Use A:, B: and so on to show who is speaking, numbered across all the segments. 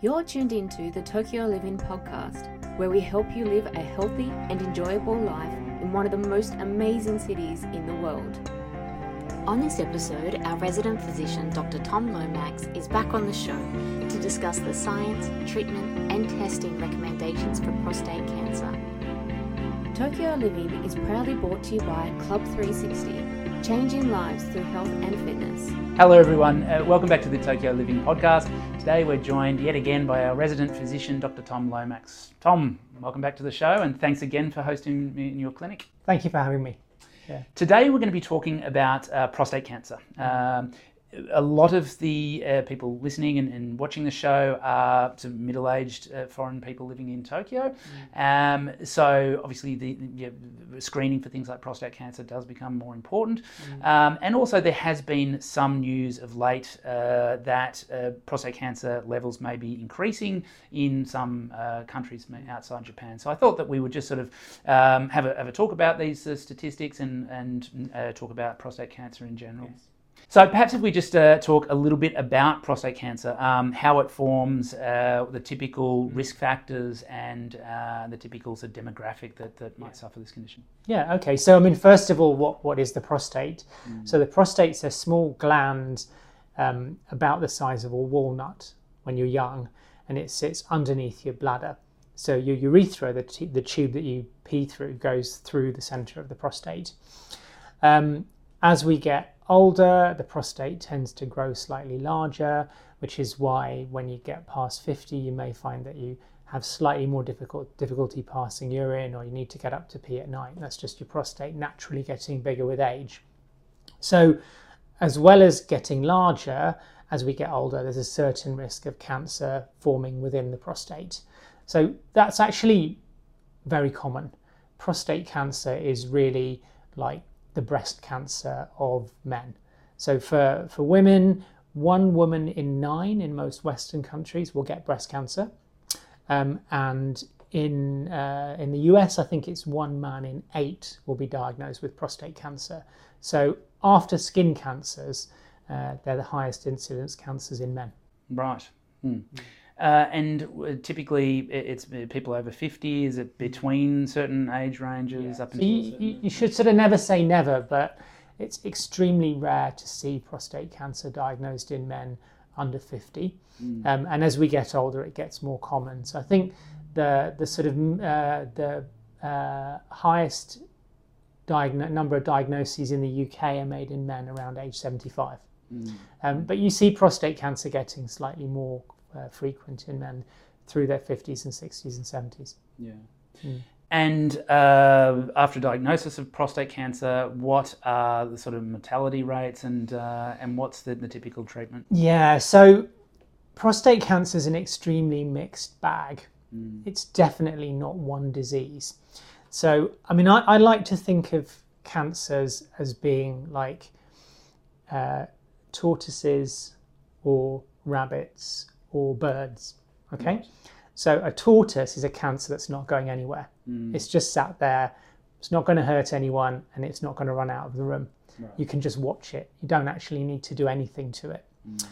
A: You're tuned into the Tokyo Living podcast, where we help you live a healthy and enjoyable life in one of the most amazing cities in the world. On this episode, our resident physician, Dr. Tom Lomax, is back on the show to discuss the science, treatment, and testing recommendations for prostate cancer. Tokyo Living is proudly brought to you by Club 360, changing lives through health and fitness.
B: Hello, everyone. Uh, welcome back to the Tokyo Living podcast. Today, we're joined yet again by our resident physician, Dr. Tom Lomax. Tom, welcome back to the show, and thanks again for hosting me in your clinic.
C: Thank you for having me.
B: Yeah. Today, we're going to be talking about uh, prostate cancer. Um, a lot of the uh, people listening and, and, watching the show are of middle-aged uh, foreign people living in Tokyo. Mm. Um, so obviously, the, the screening for things like prostate cancer does become more important. Mm. Um, and also, there has been some news of late uh, that uh, prostate cancer levels may be increasing in some uh, countries outside Japan. So I thought that we would just sort of um, have, a, have a talk about these uh, statistics and, and talk about prostate cancer in general. Yes. So perhaps if we just uh, talk a little bit about prostate cancer, um, how it forms, uh, the typical risk factors, and uh, the typical sort of demographic that, that might suffer this condition.
C: Yeah. Okay. So I mean, first of all, what what is the prostate? Mm. So the prostate's a small gland um, about the size of a walnut when you're young, and it sits underneath your bladder. So your urethra, the, t- the tube that you pee through, goes through the center of the prostate. Um, as we get older, the prostate tends to grow slightly larger, which is why when you get past 50, you may find that you have slightly more difficult difficulty passing urine or you need to get up to pee at night. That's just your prostate naturally getting bigger with age. So, as well as getting larger as we get older, there's a certain risk of cancer forming within the prostate. So, that's actually very common. Prostate cancer is really like the breast cancer of men. So for, for women, one woman in nine in most Western countries will get breast cancer. Um, and in, uh, in the US, I think it's one man in eight will be diagnosed with prostate cancer. So after skin cancers, uh, they're the highest incidence cancers in men.
B: Right. Hmm. Uh, and typically, it's people over 50. Is it between certain age ranges?
C: Yeah. Up so you, you, you, should sort of never say never, but it's extremely rare to see prostate cancer diagnosed in men under 50. Mm. Um, and as we get older, it gets more common. So I think the the sort of uh, the uh, highest diagno- number of diagnoses in the UK are made in men around age 75. Mm. Um, but you see prostate cancer getting slightly more uh, frequent in men through their 50s and 60s and 70s.
B: Yeah. Mm. And uh, after diagnosis of prostate cancer, what are the sort of mortality rates and uh, and what's the, the typical treatment?
C: Yeah, so prostate cancer is an extremely mixed bag. Mm. It's definitely not one disease. So, I mean, I, I like to think of cancers as being like uh, tortoises or rabbits or birds. Okay, right. so a tortoise is a cancer that's not going anywhere. Mm. It's just sat there. It's not going to hurt anyone, and it's not going to run out of the room. Right. You can just watch it. You don't actually need to do anything to it. Mm.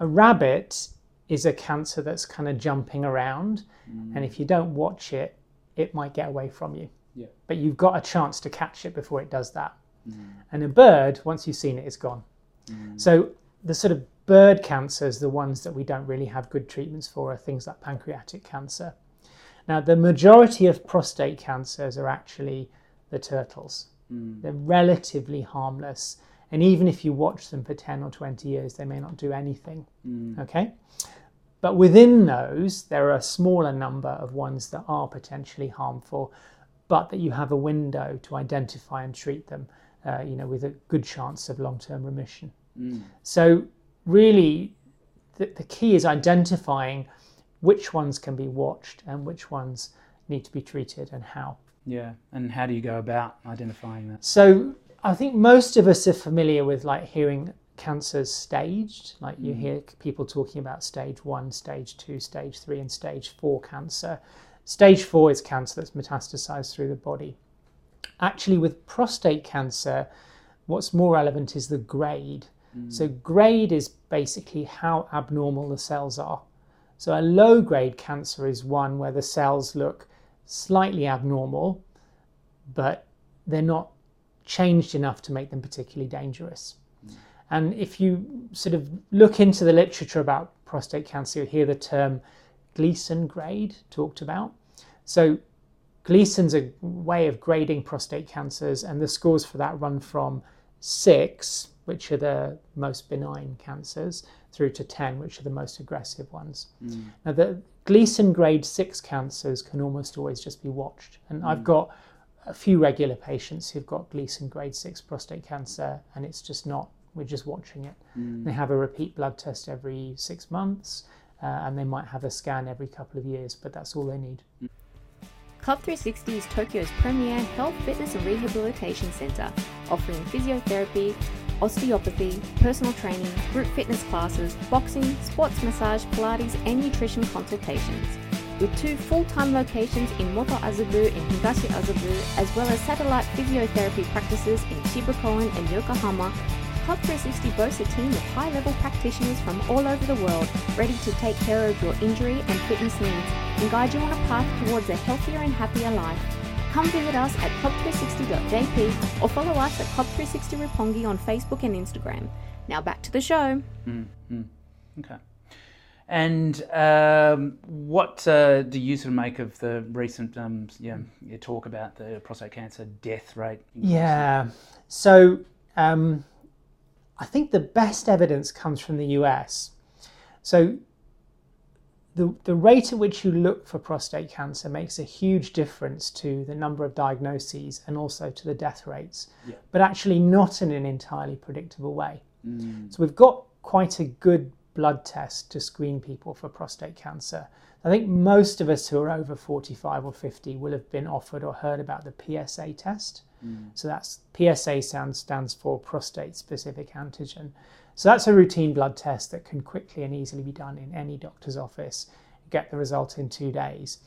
C: A rabbit is a cancer that's kind of jumping around, mm. and if you don't watch it, it might get away from you. Yeah. But you've got a chance to catch it before it does that. Mm. And a bird, once you've seen it, it's gone. Mm. So the sort of bird cancers, the ones that we don't really have good treatments for, are things like pancreatic cancer. Now, the majority of prostate cancers are actually the turtles. Mm. They're relatively harmless. And even if you watch them for 10 or 20 years, they may not do anything. Mm. Okay? But within those, there are a smaller number of ones that are potentially harmful, but that you have a window to identify and treat them, uh, you know, with a good chance of long-term remission. Mm. So really the, the key is identifying which ones can be watched and which ones need to be treated and how.
B: Yeah, and how do you go about identifying that?
C: So I think most of us are familiar with like hearing cancers staged. Like you mm. hear people talking about stage one, stage two, stage three, and stage four cancer. Stage four is cancer that's metastasized through the body. Actually, with prostate cancer, what's more relevant is the grade. Mm. So, grade is basically how abnormal the cells are. So a low grade cancer is one where the cells look slightly abnormal, but they're not changed enough to make them particularly dangerous. And if you sort of look into the literature about prostate cancer, you hear the term Gleason grade talked about. So Gleason's a way of grading prostate cancers, and the scores for that run from six, which are the most benign cancers, through to 10, which are the most aggressive ones. Mm. Now, the Gleason grade six cancers can almost always just be watched. And mm. I've got a few regular patients who've got Gleason grade six prostate cancer, and it's just not, we're just watching it. Mm. They have a repeat blood test every six months, uh, and they might have a scan every couple of years, but that's all they need.
A: Club 360 is Tokyo's premier health, fitness, and rehabilitation centre, offering physiotherapy, osteopathy, personal training, group fitness classes, boxing, sports massage, Pilates, and nutrition consultations with two full-time locations in Moto Azabu and Higashi Azabu, as well as satellite physiotherapy practices in Shibakoen and Yokohama. Club 360 boasts a team of high-level practitioners from all over the world, ready to take care of your injury and fitness needs and guide you on a path towards a healthier and happier life. Come visit us at club360.jp or follow us at Club360 Roppongi on Facebook and Instagram. Now back to the show.
B: Mm-hmm. Okay. And um, what uh, do you sort of make of the recent um, yeah, talk about the prostate cancer death rate?
C: Yeah. So um, I think the best evidence comes from the US. So the, the rate at which you look for prostate cancer makes a huge difference to the number of diagnoses and also to the death rates, yeah. but actually not in an entirely predictable way. Mm. So we've got quite a good blood test to screen people for prostate cancer. I think most of us who are over 45 or 50 will have been offered or heard about the PSA test. Mm. So that's PSA sound, stands for prostate specific antigen. So that's a routine blood test that can quickly and easily be done in any doctor's office, get the result in two days.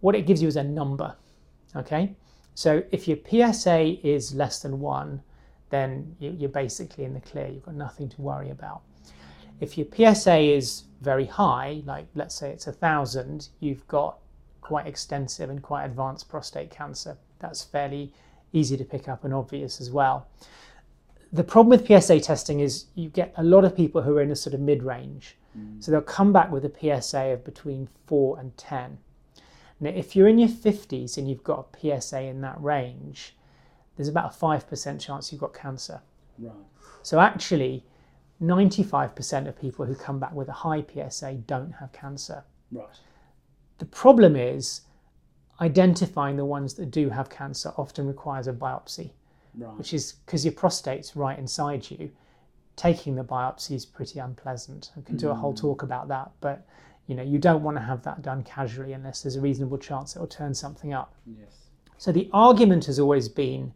C: What it gives you is a number. Okay? So if your PSA is less than one, then you're basically in the clear. You've got nothing to worry about. If your PSA is very high, like let's say it's a thousand, you've got quite extensive and quite advanced prostate cancer. That's fairly easy to pick up and obvious as well. The problem with PSA testing is you get a lot of people who are in a sort of mid range. Mm. So they'll come back with a PSA of between 4 and 10. Now, if you're in your 50s and you've got a PSA in that range, there's about a 5% chance you've got cancer. Right. So actually, 95% of people who come back with a high PSA don't have cancer.
B: Right.
C: The problem is identifying the ones that do have cancer often requires a biopsy, right. which is because your prostate's right inside you. Taking the biopsy is pretty unpleasant. I can do a whole mm. talk about that, but you know you don't want to have that done casually unless there's a reasonable chance it will turn something up.
B: Yes.
C: So the argument has always been,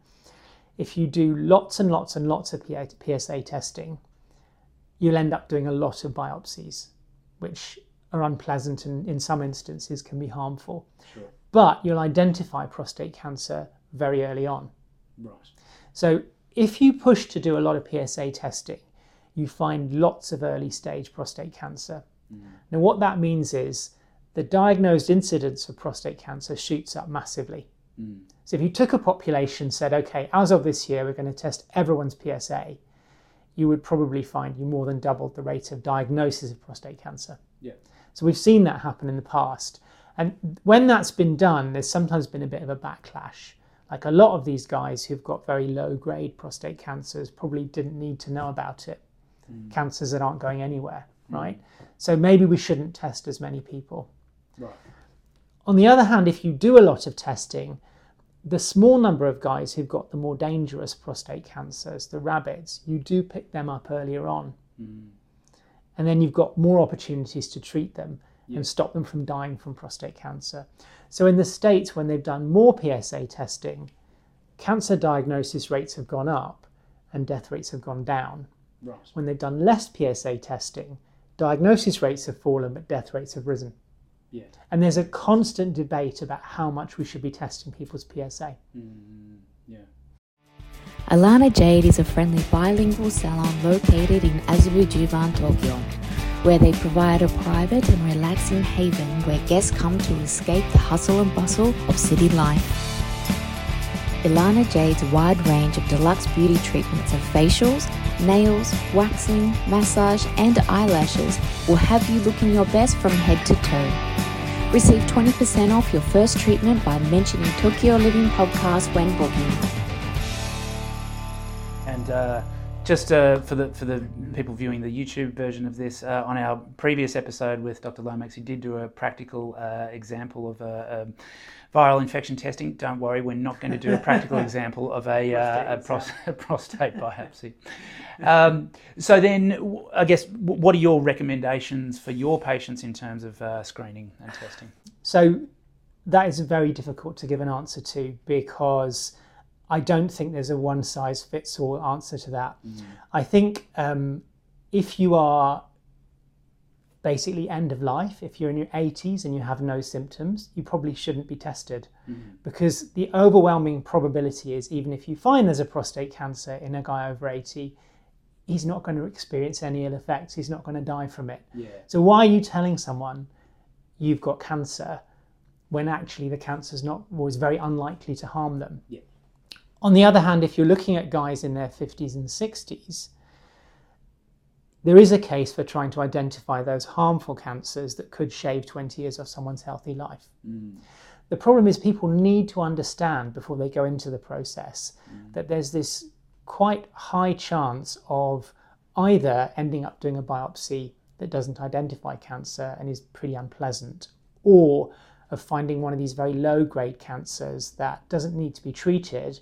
C: if you do lots and lots and lots of PSA testing, you'll end up doing a lot of biopsies, which are unpleasant and in some instances can be harmful. Sure. But you'll identify prostate cancer very early on.
B: Right.
C: So if you push to do a lot of PSA testing, you find lots of early stage prostate cancer. Mm. Now, what that means is the diagnosed incidence of prostate cancer shoots up massively. Mm. So, if you took a population, said, okay, as of this year, we're going to test everyone's PSA, you would probably find you more than doubled the rate of diagnosis of prostate cancer.
B: Yeah.
C: So we've seen that happen in the past. And when that's been done, there's sometimes been a bit of a backlash. Like a lot of these guys who've got very low grade prostate cancers probably didn't need to know about it. Mm. Cancers that aren't going anywhere, mm. right? So maybe we shouldn't test as many people.
B: Right.
C: On the other hand, if you do a lot of testing, the small number of guys who've got the more dangerous prostate cancers, the rabbits, you do pick them up earlier on. Mm. And then you've got more opportunities to treat them yeah. and stop them from dying from prostate cancer. So, in the States, when they've done more PSA testing, cancer diagnosis rates have gone up and death rates have gone down.
B: Right.
C: When they've done less PSA testing, diagnosis rates have fallen but death rates have risen.
B: Yeah.
C: And there's a constant debate about how much we should be testing people's PSA.
B: Mm, yeah.
A: Alana Jade is a friendly bilingual salon located in Azabu Juban, Tokyo. Where they provide a private and relaxing haven where guests come to escape the hustle and bustle of city life. Ilana Jade's wide range of deluxe beauty treatments of facials, nails, waxing, massage, and eyelashes will have you looking your best from head to toe. Receive 20% off your first treatment by mentioning Tokyo Living Podcast when booking.
B: And uh, just uh, for the for the people viewing the YouTube version of this, uh, on our previous episode with Dr. Lomax, he did do a practical uh, example of a, a, viral infection testing. Don't worry, we're not going to do a practical example of a, uh, a, pros- a prostate biopsy. Um, so then, I guess, what are your recommendations for your patients in terms of uh, screening and testing?
C: So that is very difficult to give an answer to because I don't think there's a one size fits all answer to that. Mm. I think um, if you are basically end of life, if you're in your 80s and you have no symptoms, you probably shouldn't be tested mm. because the overwhelming probability is even if you find there's a prostate cancer in a guy over 80, he's not going to experience any ill effects, he's not going to die from it.
B: Yeah.
C: So, why are you telling someone you've got cancer when actually the cancer is not was very unlikely to harm them?
B: Yeah.
C: On the other hand, if you're looking at guys in their 50s and 60s, there is a case for trying to identify those harmful cancers that could shave 20 years of someone's healthy life. Mm. The problem is, people need to understand before they go into the process mm. that there's this quite high chance of either ending up doing a biopsy that doesn't identify cancer and is pretty unpleasant, or of finding one of these very low grade cancers that doesn't need to be treated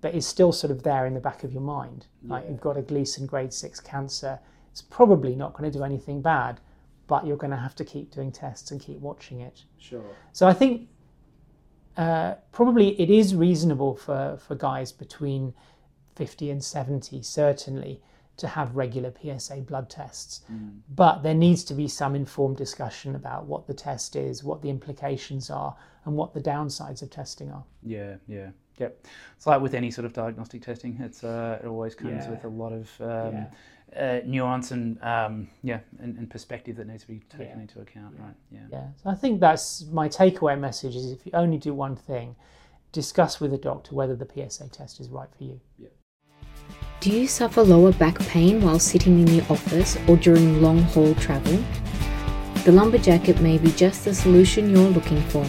C: but it's still sort of there in the back of your mind. Yeah. Like you've got a Gleason grade six cancer, it's probably not going to do anything bad, but you're going to have to keep doing tests and keep watching it.
B: Sure.
C: So I think uh, probably it is reasonable for, for guys between 50 and 70, certainly, to have regular PSA blood tests. Mm. But there needs to be some informed discussion about what the test is, what the implications are, and what the downsides of testing are.
B: Yeah, yeah. Yep. It's like with any sort of diagnostic testing, it's uh, it always comes
C: yeah.
B: with a lot of um, yeah. uh, nuance and um, yeah, and, and, perspective that needs to be taken yeah. into account, right?
C: Yeah. Yeah. So I think that's my takeaway message: is if you only do one thing, discuss with a doctor whether the PSA test is right for you.
B: Yeah.
A: Do you suffer lower back pain while sitting in the office or during long haul travel? The Lumberjacket may be just the solution you're looking for.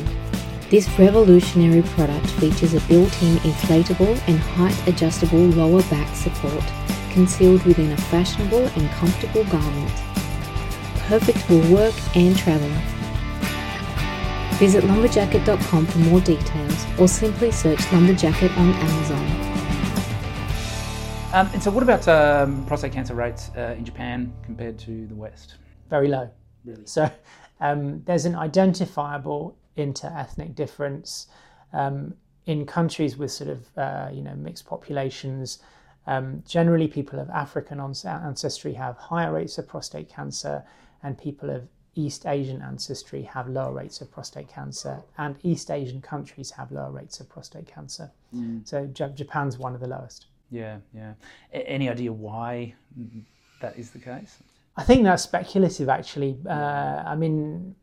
A: This revolutionary product features a built-in inflatable and height-adjustable lower back support concealed within a fashionable and comfortable garment. Perfect for work and travel. Visit lumberjacket.com for more details or simply search Lumberjacket on Amazon.
B: Um, and so, what about um, prostate cancer rates uh, in Japan compared to the West?
C: Very low.
B: Really?
C: So, um, there's an identifiable inter-ethnic difference um, in countries with sort of uh, you know mixed populations. Um, generally, people of African ancestry have higher rates of prostate cancer, and people of East Asian ancestry have lower rates of prostate cancer, and East Asian countries have lower rates of prostate cancer. Mm. So Japan's one of the lowest.
B: Yeah, yeah. A- any idea why that is the case?
C: I think that's speculative, actually. Uh, I mean,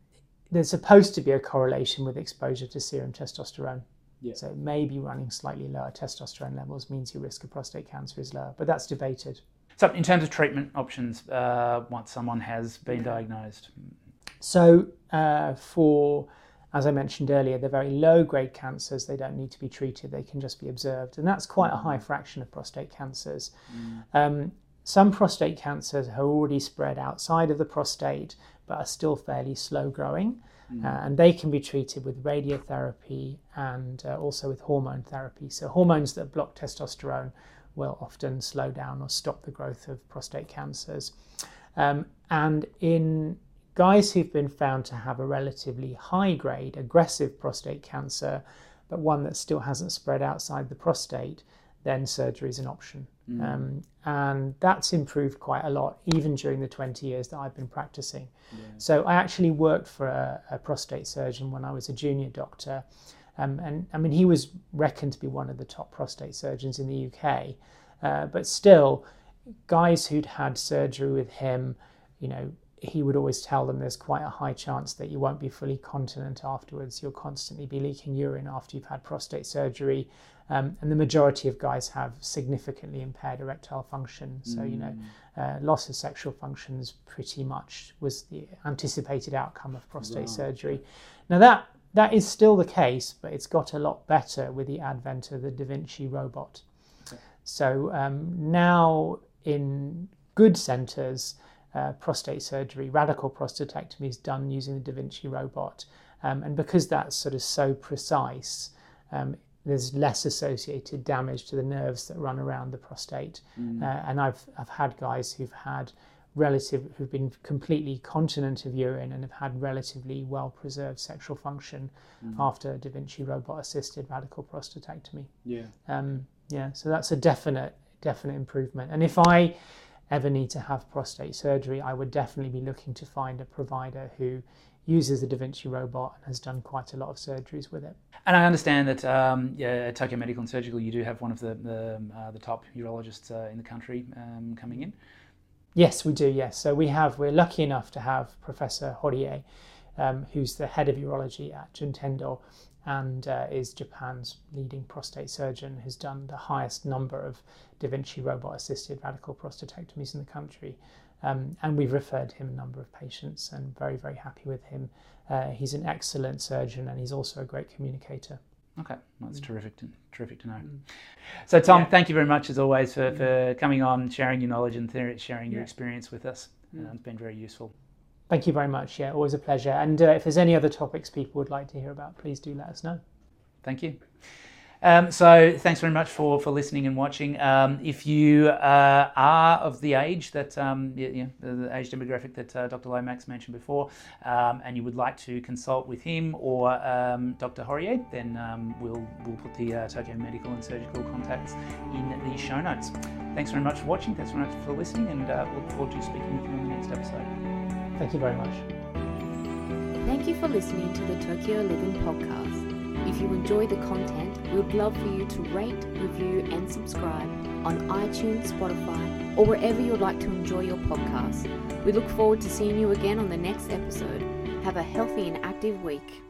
C: there's supposed to be a correlation with exposure to serum testosterone.
B: Yeah.
C: So maybe running slightly lower testosterone levels means your risk of prostate cancer is lower, but that's debated.
B: So, in terms of treatment options, uh, once someone has been diagnosed,
C: so uh, for as I mentioned earlier, they're very low grade cancers. They don't need to be treated; they can just be observed, and that's quite a high fraction of prostate cancers. Mm. Um, some prostate cancers are already spread outside of the prostate, but are still fairly slow growing. Mm. Uh, and they can be treated with radiotherapy and uh, also with hormone therapy. So, hormones that block testosterone will often slow down or stop the growth of prostate cancers. Um, and in guys who've been found to have a relatively high grade aggressive prostate cancer, but one that still hasn't spread outside the prostate, then surgery is an option. Mm. Um, and that's improved quite a lot, even during the 20 years that I've been practicing. Yeah. So I actually worked for a, a, prostate surgeon when I was a junior doctor. Um, and I mean, he was reckoned to be one of the top prostate surgeons in the UK. Uh, but still, guys who'd had surgery with him, you know, he would always tell them there's quite a high chance that you won't be fully continent afterwards. You'll constantly be leaking urine after you've had prostate surgery. Um, and the majority of guys have significantly impaired erectile function. So, you know, uh, loss of sexual functions pretty much was the anticipated outcome of prostate
B: Right.
C: surgery. Now, that that is still the case, but it's got a lot better with the advent of the Da Vinci robot.
B: Okay.
C: So um, now in good centres, uh, prostate surgery, radical prostatectomy is done using the Da Vinci robot. Um, and because that's sort of so precise, um, there's less associated damage to the nerves that run around the prostate. Uh, and I've, I've had guys who've had relative who've been completely continent of urine and have had relatively well preserved sexual function after Da Vinci robot assisted radical prostatectomy.
B: Yeah.
C: Um, yeah, so that's a definite definite improvement. And if I ever need to have prostate surgery, I would definitely be looking to find a provider who uses the Da Vinci robot and has done quite a lot of surgeries with it.
B: And I understand that um, yeah, at Tokyo Medical and Surgical, you do have one of the the, um, uh, the top urologists uh, in the country um, coming in.
C: Yes, we do. Yes, so we have. We're lucky enough to have Professor Horie, um, who's the head of urology at Juntendo, and uh, is Japan's leading prostate surgeon. Has done the highest number of Da Vinci robot-assisted radical prostatectomies in the country, um, and we've referred him a number of patients, and very very happy with him. Uh, he's an excellent surgeon, and he's also a great communicator.
B: Okay, that's terrific. To, terrific to know. So, Tom,
C: Yeah.
B: thank you very much as always for, for coming on, sharing your knowledge and th- sharing your experience with us. Uh, it's been very useful.
C: Thank you very much. Yeah, always a pleasure. And uh, if there's any other topics people would like to hear about, please do let us know.
B: Thank you. Um, so, thanks very much for, for listening and watching. Um, if you uh, are of the age that, um, the, age demographic that uh, Dr. Lomax mentioned before, um, and you would like to consult with him or um, Dr. Horie, then um, we'll, we'll put the uh, Tokyo Medical and Surgical contacts in the show notes. Thanks very much for watching. Thanks very much for listening, and uh, look forward to speaking with you on the next episode.
C: Thank you very much.
A: Thank you for listening to the Tokyo Living podcast. If you enjoy the content, we would love for you to rate, review, and subscribe on iTunes, Spotify, or wherever you would like to enjoy your podcast. We look forward to seeing you again on the next episode. Have a healthy and active week.